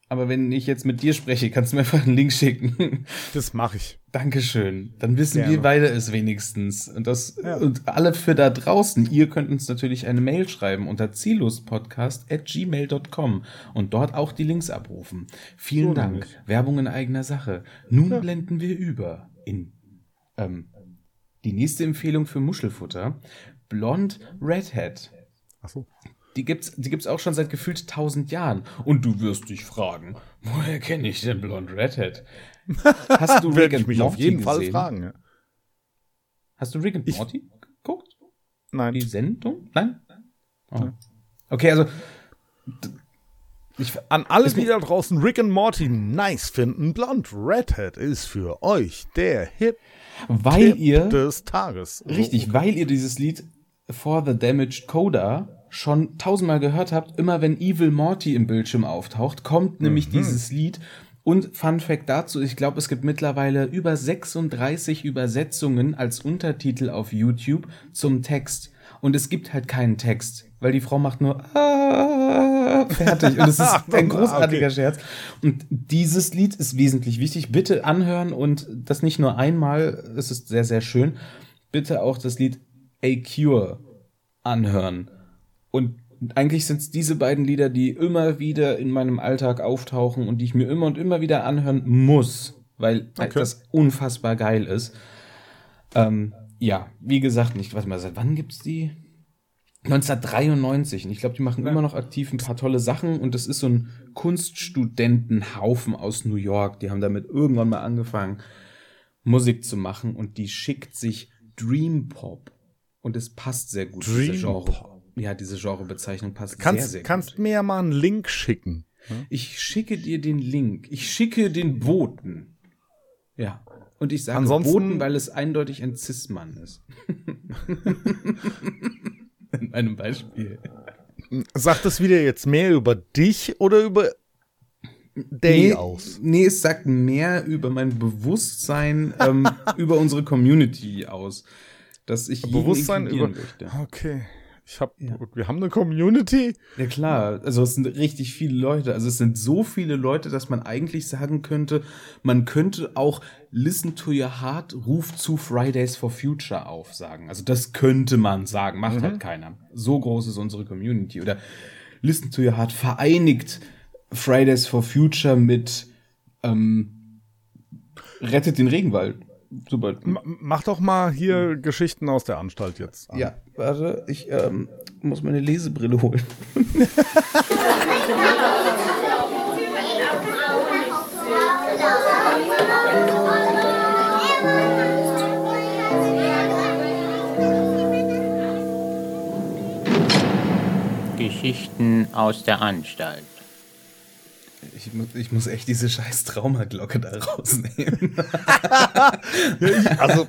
Aber wenn ich jetzt mit dir spreche, kannst du mir einfach einen Link schicken. Das mache ich. Dankeschön. Dann wissen Gerne. wir beide es wenigstens. Und, das, Ja. und alle für da draußen, ihr könnt uns natürlich eine Mail schreiben unter ziellospodcast.gmail.com und dort auch die Links abrufen. Vielen So Dank. nämlich. Werbung in eigener Sache. Nun blenden wir über in ähm, die nächste Empfehlung für Muschelfutter. Blond Redhead. Ach so. Die gibt's, die gibt's auch schon seit gefühlt tausend Jahren. Und du wirst dich fragen, woher kenne ich denn Blond Redhead? Hast du Rick ich and mich auf Morty jeden Fall gesehen? fragen. Ja. Hast du Rick and Ich- Morty geguckt? Nein. Die Sendung? Nein? Oh. Okay, also ich, An alle, die da draußen Rick and Morty nice finden, Blond Redhead ist für euch der Hit weil ihr des Tages. Richtig, weil ihr dieses Lied For the Damaged Coda schon tausendmal gehört habt, immer wenn Evil Morty im Bildschirm auftaucht, kommt nämlich dieses Lied. Und Fun Fact dazu, ich glaube, es gibt mittlerweile über 36 Übersetzungen als Untertitel auf YouTube zum Text. Und es gibt halt keinen Text, weil die Frau macht nur ah, fertig. Und es ist ein großartiger Okay. Scherz. Und dieses Lied ist wesentlich wichtig. Bitte anhören und das nicht nur einmal, es ist sehr, sehr schön. Bitte auch das Lied A Cure anhören. Und eigentlich sind es diese beiden Lieder, die immer wieder in meinem Alltag auftauchen und die ich mir immer und immer wieder anhören muss, weil das unfassbar geil ist. Ähm, ja, wie gesagt, nicht, was mal, seit wann gibt's die? 1993. Und ich glaube, die machen immer noch aktiv ein paar tolle Sachen und das ist so ein Kunststudentenhaufen aus New York. Die haben damit irgendwann mal angefangen, Musik zu machen und die schickt sich Dream Pop. Und es passt sehr gut, diese Dream Genre. Pop. Ja, diese Genrebezeichnung passt sehr, Kannst, sehr kannst gut. mir ja mal einen Link schicken. Ich schicke dir den Link. Ich schicke den Boten. Ja. Und ich sage Ansonsten- Boten, weil es eindeutig ein Cis-Mann ist. In meinem Beispiel. Sagt das wieder jetzt mehr über dich oder über Day aus? Nee, es sagt mehr über mein Bewusstsein, ähm, über unsere Community aus. Dass ich Bewusstsein über. möchte. Okay. Ich hab, gut, wir haben eine Community. Ja klar, also es sind richtig viele Leute. Also es sind so viele Leute, dass man eigentlich sagen könnte, man könnte auch Listen to Your Heart ruft zu Fridays for Future auf sagen. Also das könnte man sagen, macht halt keiner. So groß ist unsere Community. Oder Listen to Your Heart vereinigt Fridays for Future mit ähm, Rettet den Regenwald. Super. M mach doch mal hier Geschichten aus der Anstalt jetzt. an. Ja, warte, ich ähm, muss meine Lesebrille holen. Geschichten aus der Anstalt. Ich muss, ich muss echt diese scheiß Traumaglocke da rausnehmen. Also,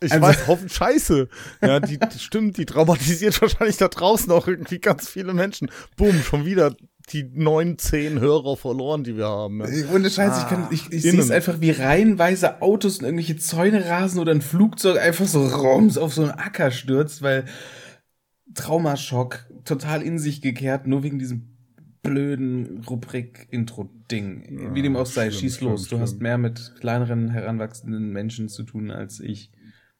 ich Also- weiß, hoffen Scheiße. Ja, die, stimmt, die traumatisiert wahrscheinlich da draußen auch irgendwie ganz viele Menschen. Boom, schon wieder die neun, zehn Hörer verloren, die wir haben. Ja. Ohne Scheiß, ich, kann, ich, ich sehe es einfach wie reihenweise Autos und irgendwelche Zäune rasen oder ein Flugzeug einfach so rums auf so einen Acker stürzt, weil Traumaschock total in sich gekehrt, nur wegen diesem blöden Rubrik-Intro-Ding. Wie dem auch sei, schlimm, schieß los. Du hast mehr mit kleineren, heranwachsenden Menschen zu tun als ich.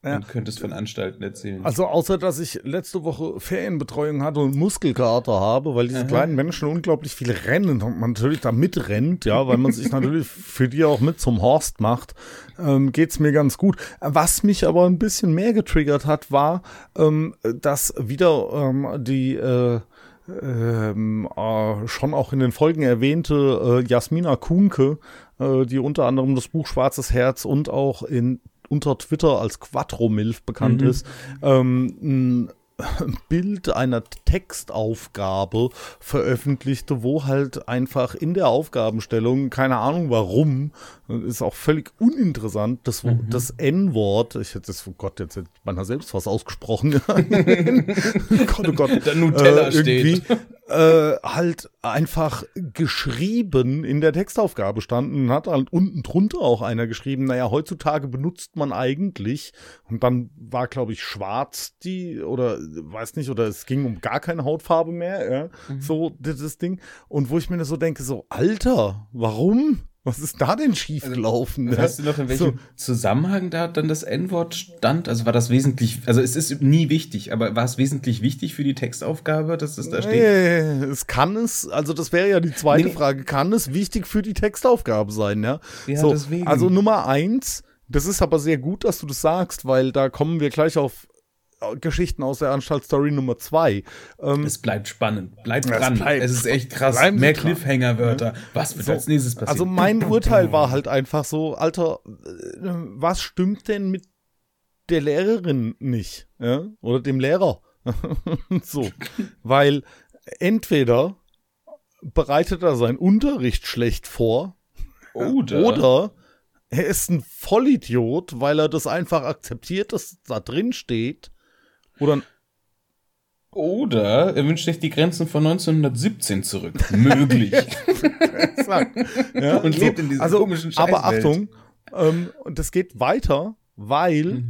Ja. Und könntest von Anstalten erzählen. Also außer, dass ich letzte Woche Ferienbetreuung hatte und Muskelkater habe, weil diese kleinen Menschen unglaublich viel rennen und man natürlich da mitrennt, ja, weil man sich natürlich für die auch mit zum Horst macht, ähm, geht's mir ganz gut. Was mich aber ein bisschen mehr getriggert hat, war, ähm, dass wieder ähm, die äh, ähm, äh, schon auch in den Folgen erwähnte äh, Jasmina Kuhnke, äh, die unter anderem das Buch Schwarzes Herz und auch in unter Twitter als Quattro-Milf bekannt ist, ähm, ein Bild einer Textaufgabe veröffentlichte, wo halt einfach in der Aufgabenstellung, keine Ahnung warum, ist auch völlig uninteressant, das, Wo- das N-Wort, ich hätte das, oh Gott, jetzt hätte ich meiner selbst was ausgesprochen. Gott, oh Gott. Der Nutella irgendwie, steht. Äh, halt einfach geschrieben in der Textaufgabe standen und hat halt unten drunter auch einer geschrieben, naja, heutzutage benutzt man eigentlich, und dann war, glaube ich, schwarz die, oder weiß nicht, oder es ging um gar keine Hautfarbe mehr, ja, Mhm. so dieses Ding. Und wo ich mir so denke, so, Alter, warum? Was ist da denn schiefgelaufen? ne? Weißt du noch, in welchem Zusammenhang da dann das N-Wort stand? Also war das wesentlich, also es ist nie wichtig, aber war es wesentlich wichtig für die Textaufgabe, dass das da steht? Nee, es kann es, also das wäre ja die zweite Nee. Frage, kann es wichtig für die Textaufgabe sein, ja? Ja, so, deswegen. Also Nummer eins, das ist aber sehr gut, dass du das sagst, weil da kommen wir gleich auf Geschichten aus der Anstalt Story Nummer zwei. Ähm, Es bleibt spannend, bleibt Es dran. bleibt- es ist echt krass. Mehr. Cliffhanger-Wörter. Was wird So, als nächstes passieren? Also mein Urteil war halt einfach so, Alter, äh, was stimmt denn mit der Lehrerin nicht? Ja? Oder dem Lehrer? so. Weil entweder bereitet er seinen Unterricht schlecht vor oder, oder er ist ein Vollidiot, weil er das einfach akzeptiert, dass da drin steht. Oder Oder er wünscht sich die Grenzen von 1917 zurück. Möglich. Exakt. Ja, Und lebt in dieser also, komischen Aber Scheißwelt. Achtung, ähm, und das geht weiter, weil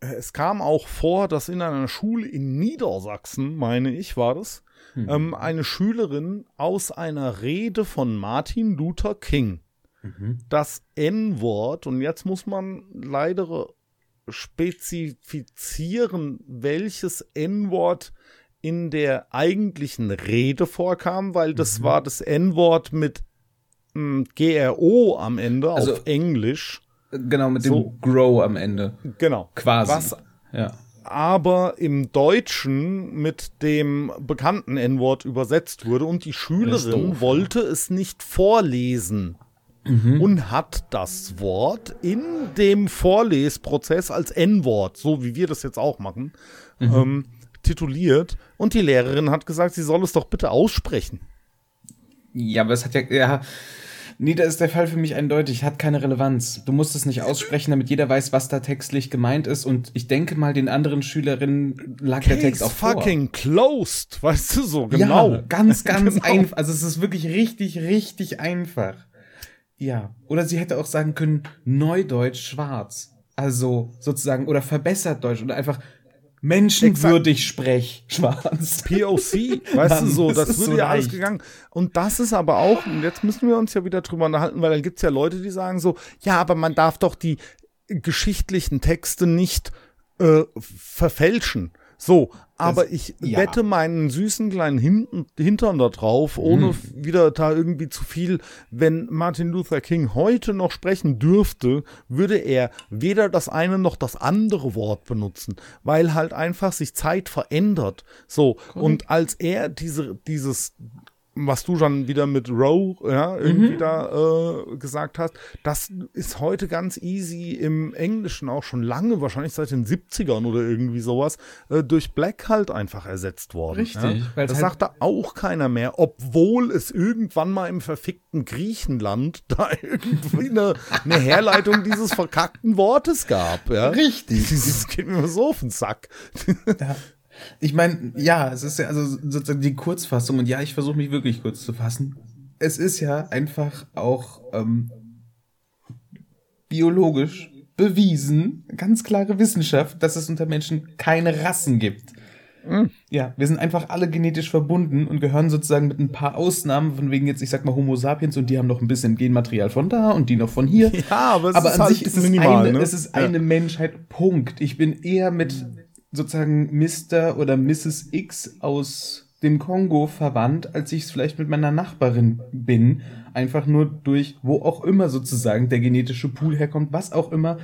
äh, es kam auch vor, dass in einer Schule in Niedersachsen, meine ich, war das, ähm, eine Schülerin aus einer Rede von Martin Luther King das N-Wort, und jetzt muss man leider spezifizieren, welches N-Wort in der eigentlichen Rede vorkam, weil das war das N-Wort mit mm, GRO am Ende Also- auf Englisch. Genau, mit dem So. Grow am Ende. Genau. Quasi. Was Ja. aber im Deutschen mit dem bekannten N-Wort übersetzt wurde und die Schülerin doof, wollte es nicht vorlesen und hat das Wort in dem Vorlesprozess als N-Wort, so wie wir das jetzt auch machen, ähm, tituliert und die Lehrerin hat gesagt, sie soll es doch bitte aussprechen. Ja, aber es hat ja, ja. Nee, da ist der Fall für mich eindeutig, hat keine Relevanz. Du musst es nicht aussprechen, damit jeder weiß, was da textlich gemeint ist. Und ich denke mal, den anderen Schülerinnen lag der Text auch vor. fucking closed, weißt du so, genau. Ja, ganz, ganz Genau. einfach. Also es ist wirklich richtig, richtig einfach. Ja. Oder sie hätte auch sagen können, Neudeutsch schwarz. Also sozusagen, oder verbessert Deutsch oder einfach menschenwürdig sprech schwarz. POC, weißt Mann, du so, das das, ist würde so ja alles gegangen. Und das ist aber auch, und jetzt müssen wir uns ja wieder drüber unterhalten, weil dann gibt's ja Leute, die sagen so, ja, aber man darf doch die geschichtlichen Texte nicht äh, verfälschen. So, aber ich ja. wette meinen süßen kleinen Hintern da drauf, ohne Mhm. wieder da irgendwie zu viel. Wenn Martin Luther King heute noch sprechen dürfte, würde er weder das eine noch das andere Wort benutzen, weil halt einfach sich Zeit verändert. So, und als er diese, dieses was du schon wieder mit Row ja, irgendwie Mhm. da äh, gesagt hast, das ist heute ganz easy im Englischen auch schon lange, wahrscheinlich seit den 70ern oder irgendwie sowas, äh, durch Black halt einfach ersetzt worden. Richtig, Ja? Das halt- sagt da auch keiner mehr, obwohl es irgendwann mal im verfickten Griechenland da irgendwie eine, eine Herleitung dieses verkackten Wortes gab. Ja? Richtig. Das geht mir so auf den Sack. Ich meine, ja, es ist ja also sozusagen die Kurzfassung und ja, ich versuche mich wirklich kurz zu fassen. Es ist ja einfach auch ähm, biologisch bewiesen, ganz klare Wissenschaft, dass es unter Menschen keine Rassen gibt. Ja, wir sind einfach alle genetisch verbunden und gehören sozusagen mit ein paar Ausnahmen, von wegen jetzt, ich sag mal Homo sapiens und die haben noch ein bisschen Genmaterial von da und die noch von hier. Ja, aber es aber ist an halt sich ist es minimal, eine, ne? es ist Ja. eine Menschheit, Punkt. Ich bin eher mit sozusagen Mr. oder Mrs. X aus dem Kongo verwandt, als ich es vielleicht mit meiner Nachbarin bin. Einfach nur durch, wo auch immer sozusagen der genetische Pool herkommt, was auch immer.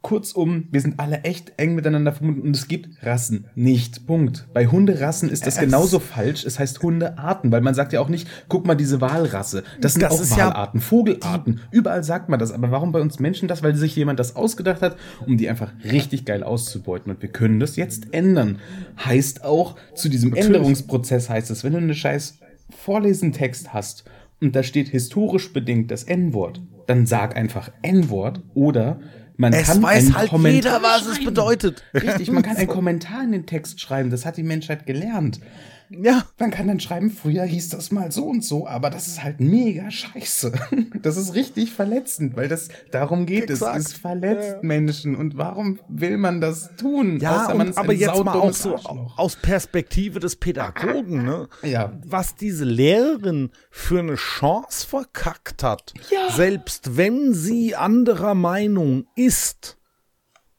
Kurzum, wir sind alle echt eng miteinander verbunden und es gibt Rassen nicht. Punkt. Bei Hunderassen ist das Es- genauso falsch. Es heißt Hundearten, weil man sagt ja auch nicht, guck mal diese Walrasse. Das sind Das auch ist ja- Walarten, Vogelarten. Überall sagt man das. Aber warum bei uns Menschen das? Weil sich jemand das ausgedacht hat, um die einfach richtig geil auszubeuten. Und wir können das jetzt ändern. Heißt auch, zu diesem Änderungsprozess heißt es, wenn du eine scheiß Vorlesentext hast und da steht historisch bedingt das N-Wort, dann sag einfach N-Wort oder man Es kann weiß halt Kommentar jeder, was es schreiben. bedeutet. Richtig, man kann einen Kommentar in den Text schreiben. Das hat die Menschheit gelernt. Ja, Man kann dann schreiben, früher hieß das mal so und so, aber das ist halt mega scheiße. Das ist richtig verletzend, weil das darum geht Exakt. es. Es verletzt Menschen. Und warum will man das tun? Ja, und, aber jetzt mal auch so Arschloch. aus Perspektive des Pädagogen, ne? Ja. Was diese Lehrerin für eine Chance verkackt hat, Ja. selbst wenn sie anderer Meinung ist.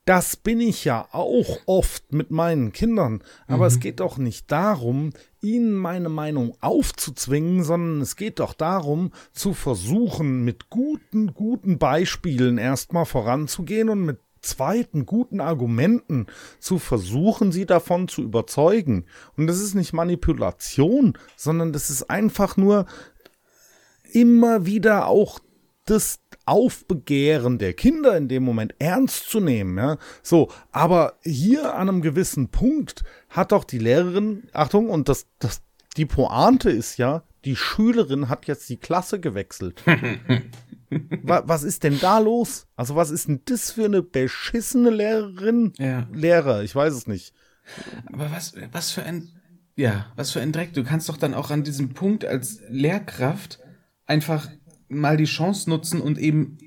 Das bin ich ja auch oft mit meinen Kindern. Aber es geht doch nicht darum, ihnen meine Meinung aufzuzwingen, sondern es geht doch darum, zu versuchen, mit guten, guten Beispielen erstmal voranzugehen und mit zweiten guten Argumenten zu versuchen, sie davon zu überzeugen. Und das ist nicht Manipulation, sondern das ist einfach nur immer wieder auch das Aufbegehren der Kinder in dem Moment ernst zu nehmen. Ja? So, aber hier an einem gewissen Punkt hat doch die Lehrerin, Achtung, und das, das, die Pointe ist ja, die Schülerin hat jetzt die Klasse gewechselt. Wa- was ist denn da los? Also, was ist denn das für eine beschissene Lehrerin? Ja. Lehrer, ich weiß es nicht. Aber was, was für ein Ja, was für ein Dreck. Du kannst doch dann auch an diesem Punkt als Lehrkraft einfach mal die Chance nutzen und eben.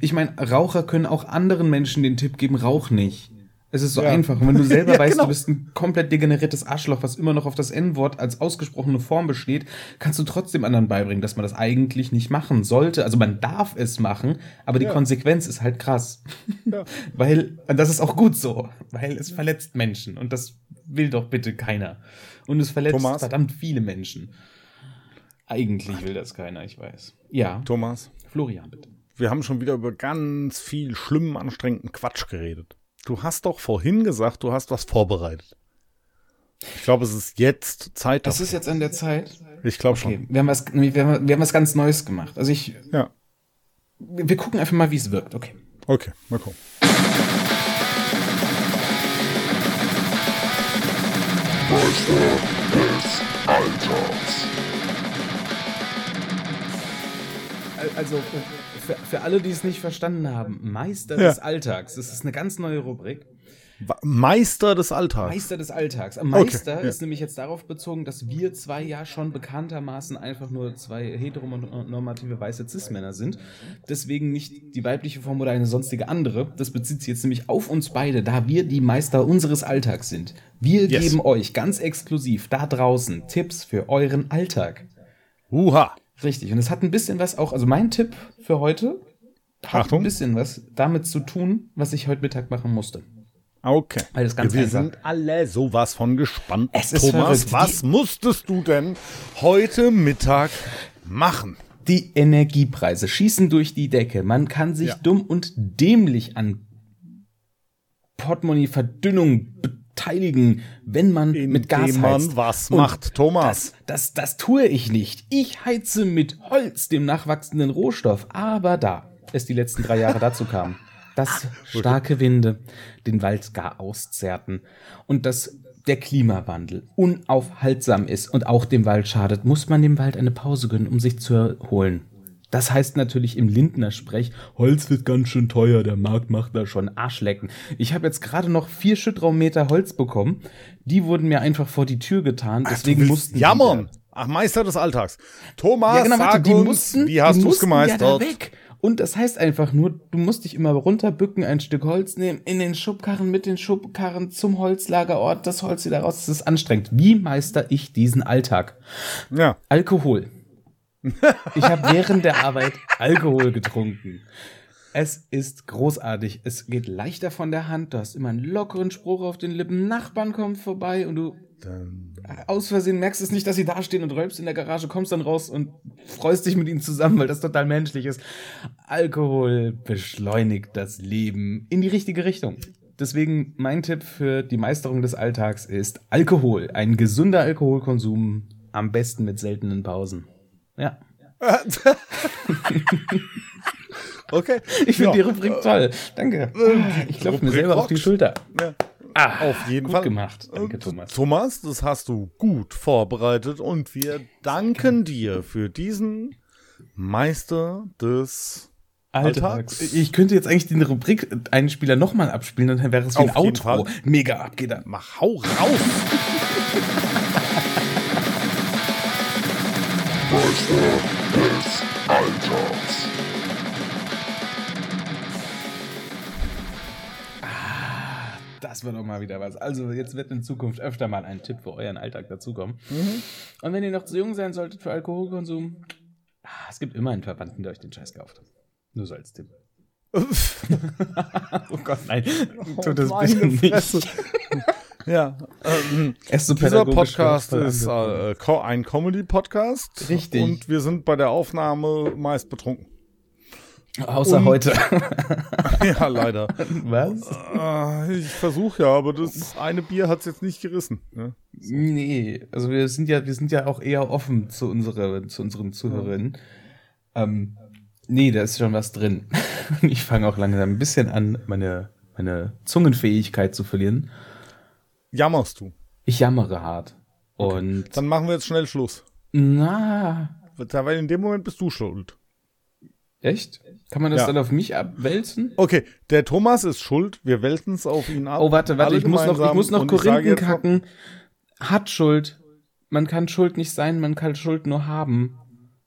Ich meine, Raucher können auch anderen Menschen den Tipp geben, rauch nicht. Es ist so Ja. einfach. Und wenn du selber Ja, weißt, genau. du bist ein komplett degeneriertes Arschloch, was immer noch auf das N-Wort als ausgesprochene Form besteht, kannst du trotzdem anderen beibringen, dass man das eigentlich nicht machen sollte. Also man darf es machen, aber die Ja. Konsequenz ist halt krass. Weil, und das ist auch gut so, weil es verletzt Menschen und das will doch bitte keiner. Und es verletzt Thomas? verdammt viele Menschen. Eigentlich will das keiner, ich weiß. Ja, Thomas, Florian, bitte. wir haben schon wieder über ganz viel schlimmen, anstrengenden Quatsch geredet. Du hast doch vorhin gesagt, du hast was vorbereitet. Ich glaube, es ist jetzt Zeit Das ist jetzt an der Zeit. Ich glaube schon. Okay, wir haben was, wir haben, wir haben was ganz Neues gemacht. Also ich, Ja. wir gucken einfach mal, wie es wirkt. Okay. Okay, mal gucken. Also für, für alle, die es nicht verstanden haben, Meister Ja. des Alltags. Das ist eine ganz neue Rubrik. Meister des Alltags. Meister des Alltags. Am Meister ja. ist nämlich jetzt darauf bezogen, dass wir zwei ja schon bekanntermaßen einfach nur zwei heteronormative weiße Cis-Männer sind. Deswegen nicht die weibliche Form oder eine sonstige andere. Das bezieht sich jetzt nämlich auf uns beide, da wir die Meister unseres Alltags sind. Wir Yes. geben euch ganz exklusiv da draußen Tipps für euren Alltag. Uha. Richtig. Und es hat ein bisschen was auch, also mein Tipp für heute hat Achtung. ein bisschen was damit zu tun, was ich heute Mittag machen musste. Okay. Weil das ganz Wir einfach- sind alle sowas von gespannt. Es Thomas, verrückt. was musstest du denn heute Mittag machen? Die Energiepreise schießen durch die Decke. Man kann sich Ja. dumm und dämlich an Portemonnaie-Verdünnung beteiligen, wenn man mit Gas Indem man heizt. was Und macht, Thomas. Das, das, das tue ich nicht. Ich heize mit Holz, dem nachwachsenden Rohstoff. Aber da es die letzten drei Jahre dazu kam, dass starke Winde den Wald gar auszerrten und dass der Klimawandel unaufhaltsam ist und auch dem Wald schadet, muss man dem Wald eine Pause gönnen, um sich zu erholen. Das heißt natürlich im Lindner Sprech, Holz wird ganz schön teuer, der Markt macht da schon Arschlecken. Ich habe jetzt gerade noch vier Schüttraummeter Holz bekommen. Die wurden mir einfach vor die Tür getan, deswegen du mussten jammern. Ach, Meister des Alltags. Thomas, ja, genau, warte, die uns, mussten, wie hast du es Ja da gemeistert? weg. Und das heißt einfach nur, du musst dich immer runterbücken, ein Stück Holz nehmen, in den Schubkarren, mit den Schubkarren zum Holzlagerort, das Holz wieder raus. Das ist anstrengend. Wie meister ich diesen Alltag? ja. Alkohol. Ich habe während der Arbeit Alkohol getrunken. Es ist großartig. Es geht leichter von der Hand. Du hast immer einen lockeren Spruch auf den Lippen. Nachbarn kommen vorbei und du aus Versehen merkst es nicht, dass sie da stehen und räumst in der Garage, kommst dann raus und freust dich mit ihnen zusammen, weil das total menschlich ist. Alkohol beschleunigt das Leben in die richtige Richtung. Deswegen mein Tipp für die Meisterung des Alltags ist Alkohol. Ein gesunder Alkoholkonsum, am besten mit seltenen Pausen. Ja. Okay. Ich finde Ja. die Rubrik toll. Danke. Ah, Ich klopfe mir Rubrik selber auf die rockt. Schulter. Ja. Ah, Auf jeden gut Fall. gemacht. Danke, Thomas. Thomas, das hast du gut vorbereitet und wir danken dir für diesen Meister des Alltags. Ich könnte jetzt eigentlich den Rubrik-Einspieler nochmal abspielen, dann wäre es wie ein Outro. Fall. Mega abgeht ab. Mach hau raus! Das wird doch mal wieder was. Also jetzt wird in Zukunft öfter mal ein Tipp für euren Alltag dazukommen. Und wenn ihr noch zu jung sein solltet für Alkoholkonsum, ah, es gibt immer einen Verwandten, der euch den Scheiß kauft. Nur so als Tipp. oh Gott, nein. Tut das Meine bitte nicht. Ja, ähm, dieser Podcast ist äh, ein Comedy-Podcast. Richtig. Und wir sind bei der Aufnahme meist betrunken. Außer und- heute. ja, leider. Was? Äh, ich versuche ja, aber das eine Bier hat es jetzt nicht gerissen. Ne? Nee, also wir sind ja, wir sind ja auch eher offen zu, unserer, zu unseren Zuhörerinnen. Ähm, nee, da ist schon was drin. Ich fange auch langsam ein bisschen an, meine, meine Zungenfähigkeit zu verlieren. Jammerst du. Ich jammere hart. Und Dann machen wir jetzt schnell Schluss. na, Weil in dem Moment bist du schuld. echt? Kann man das Ja. dann auf mich abwälzen? Okay, der Thomas ist schuld. Wir wälten es auf ihn ab. Oh, warte, warte, ich muss noch, ich muss noch Korinthen kacken. hat Schuld. Man kann Schuld nicht sein, man kann Schuld nur haben.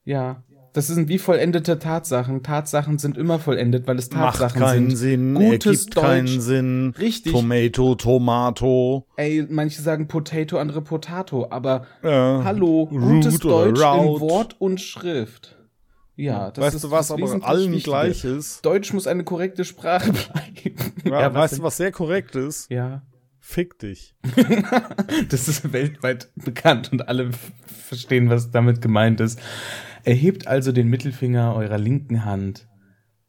Ja. Das sind wie vollendete Tatsachen. Tatsachen sind immer vollendet, weil es Tatsachen Macht keinen sind. Sinn, Gutes ergibt keinen Deutsch. Sinn. Richtig. Tomato, Tomato. Ey, manche sagen Potato, andere Potato, aber Ja. hallo, gutes Deutsch in. Wort und Schrift. Ja, das weißt ist du, was aber allen Wichtige. gleich ist? Deutsch muss eine korrekte Sprache bleiben. Ja, was weißt du, was sehr korrekt ist? Ja. Fick dich. Das ist weltweit bekannt und alle verstehen, was damit gemeint ist. Erhebt also den Mittelfinger eurer linken Hand.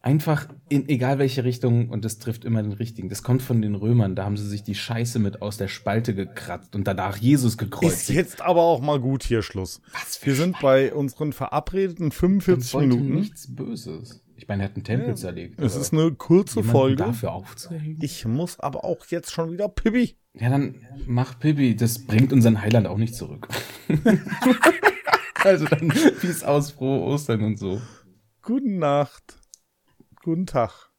Einfach in egal welche Richtung und das trifft immer den richtigen. Das kommt von den Römern, da haben sie sich die Scheiße mit aus der Spalte gekratzt und danach Jesus Ist gekreuzigt. jetzt aber auch mal gut hier Schluss. Wir sind bei unseren verabredeten Und 45 wollte Minuten. nichts Böses. Ich meine, er hat einen Tempel zerlegt. Es ist eine kurze Folge. dafür aufzuhängen? Ich muss aber auch jetzt schon wieder Pipi. Ja, dann mach Pippi. Das bringt unseren Heiland auch nicht zurück. also dann, peace aus, frohe Ostern und so. Guten Nacht. Guten Tag.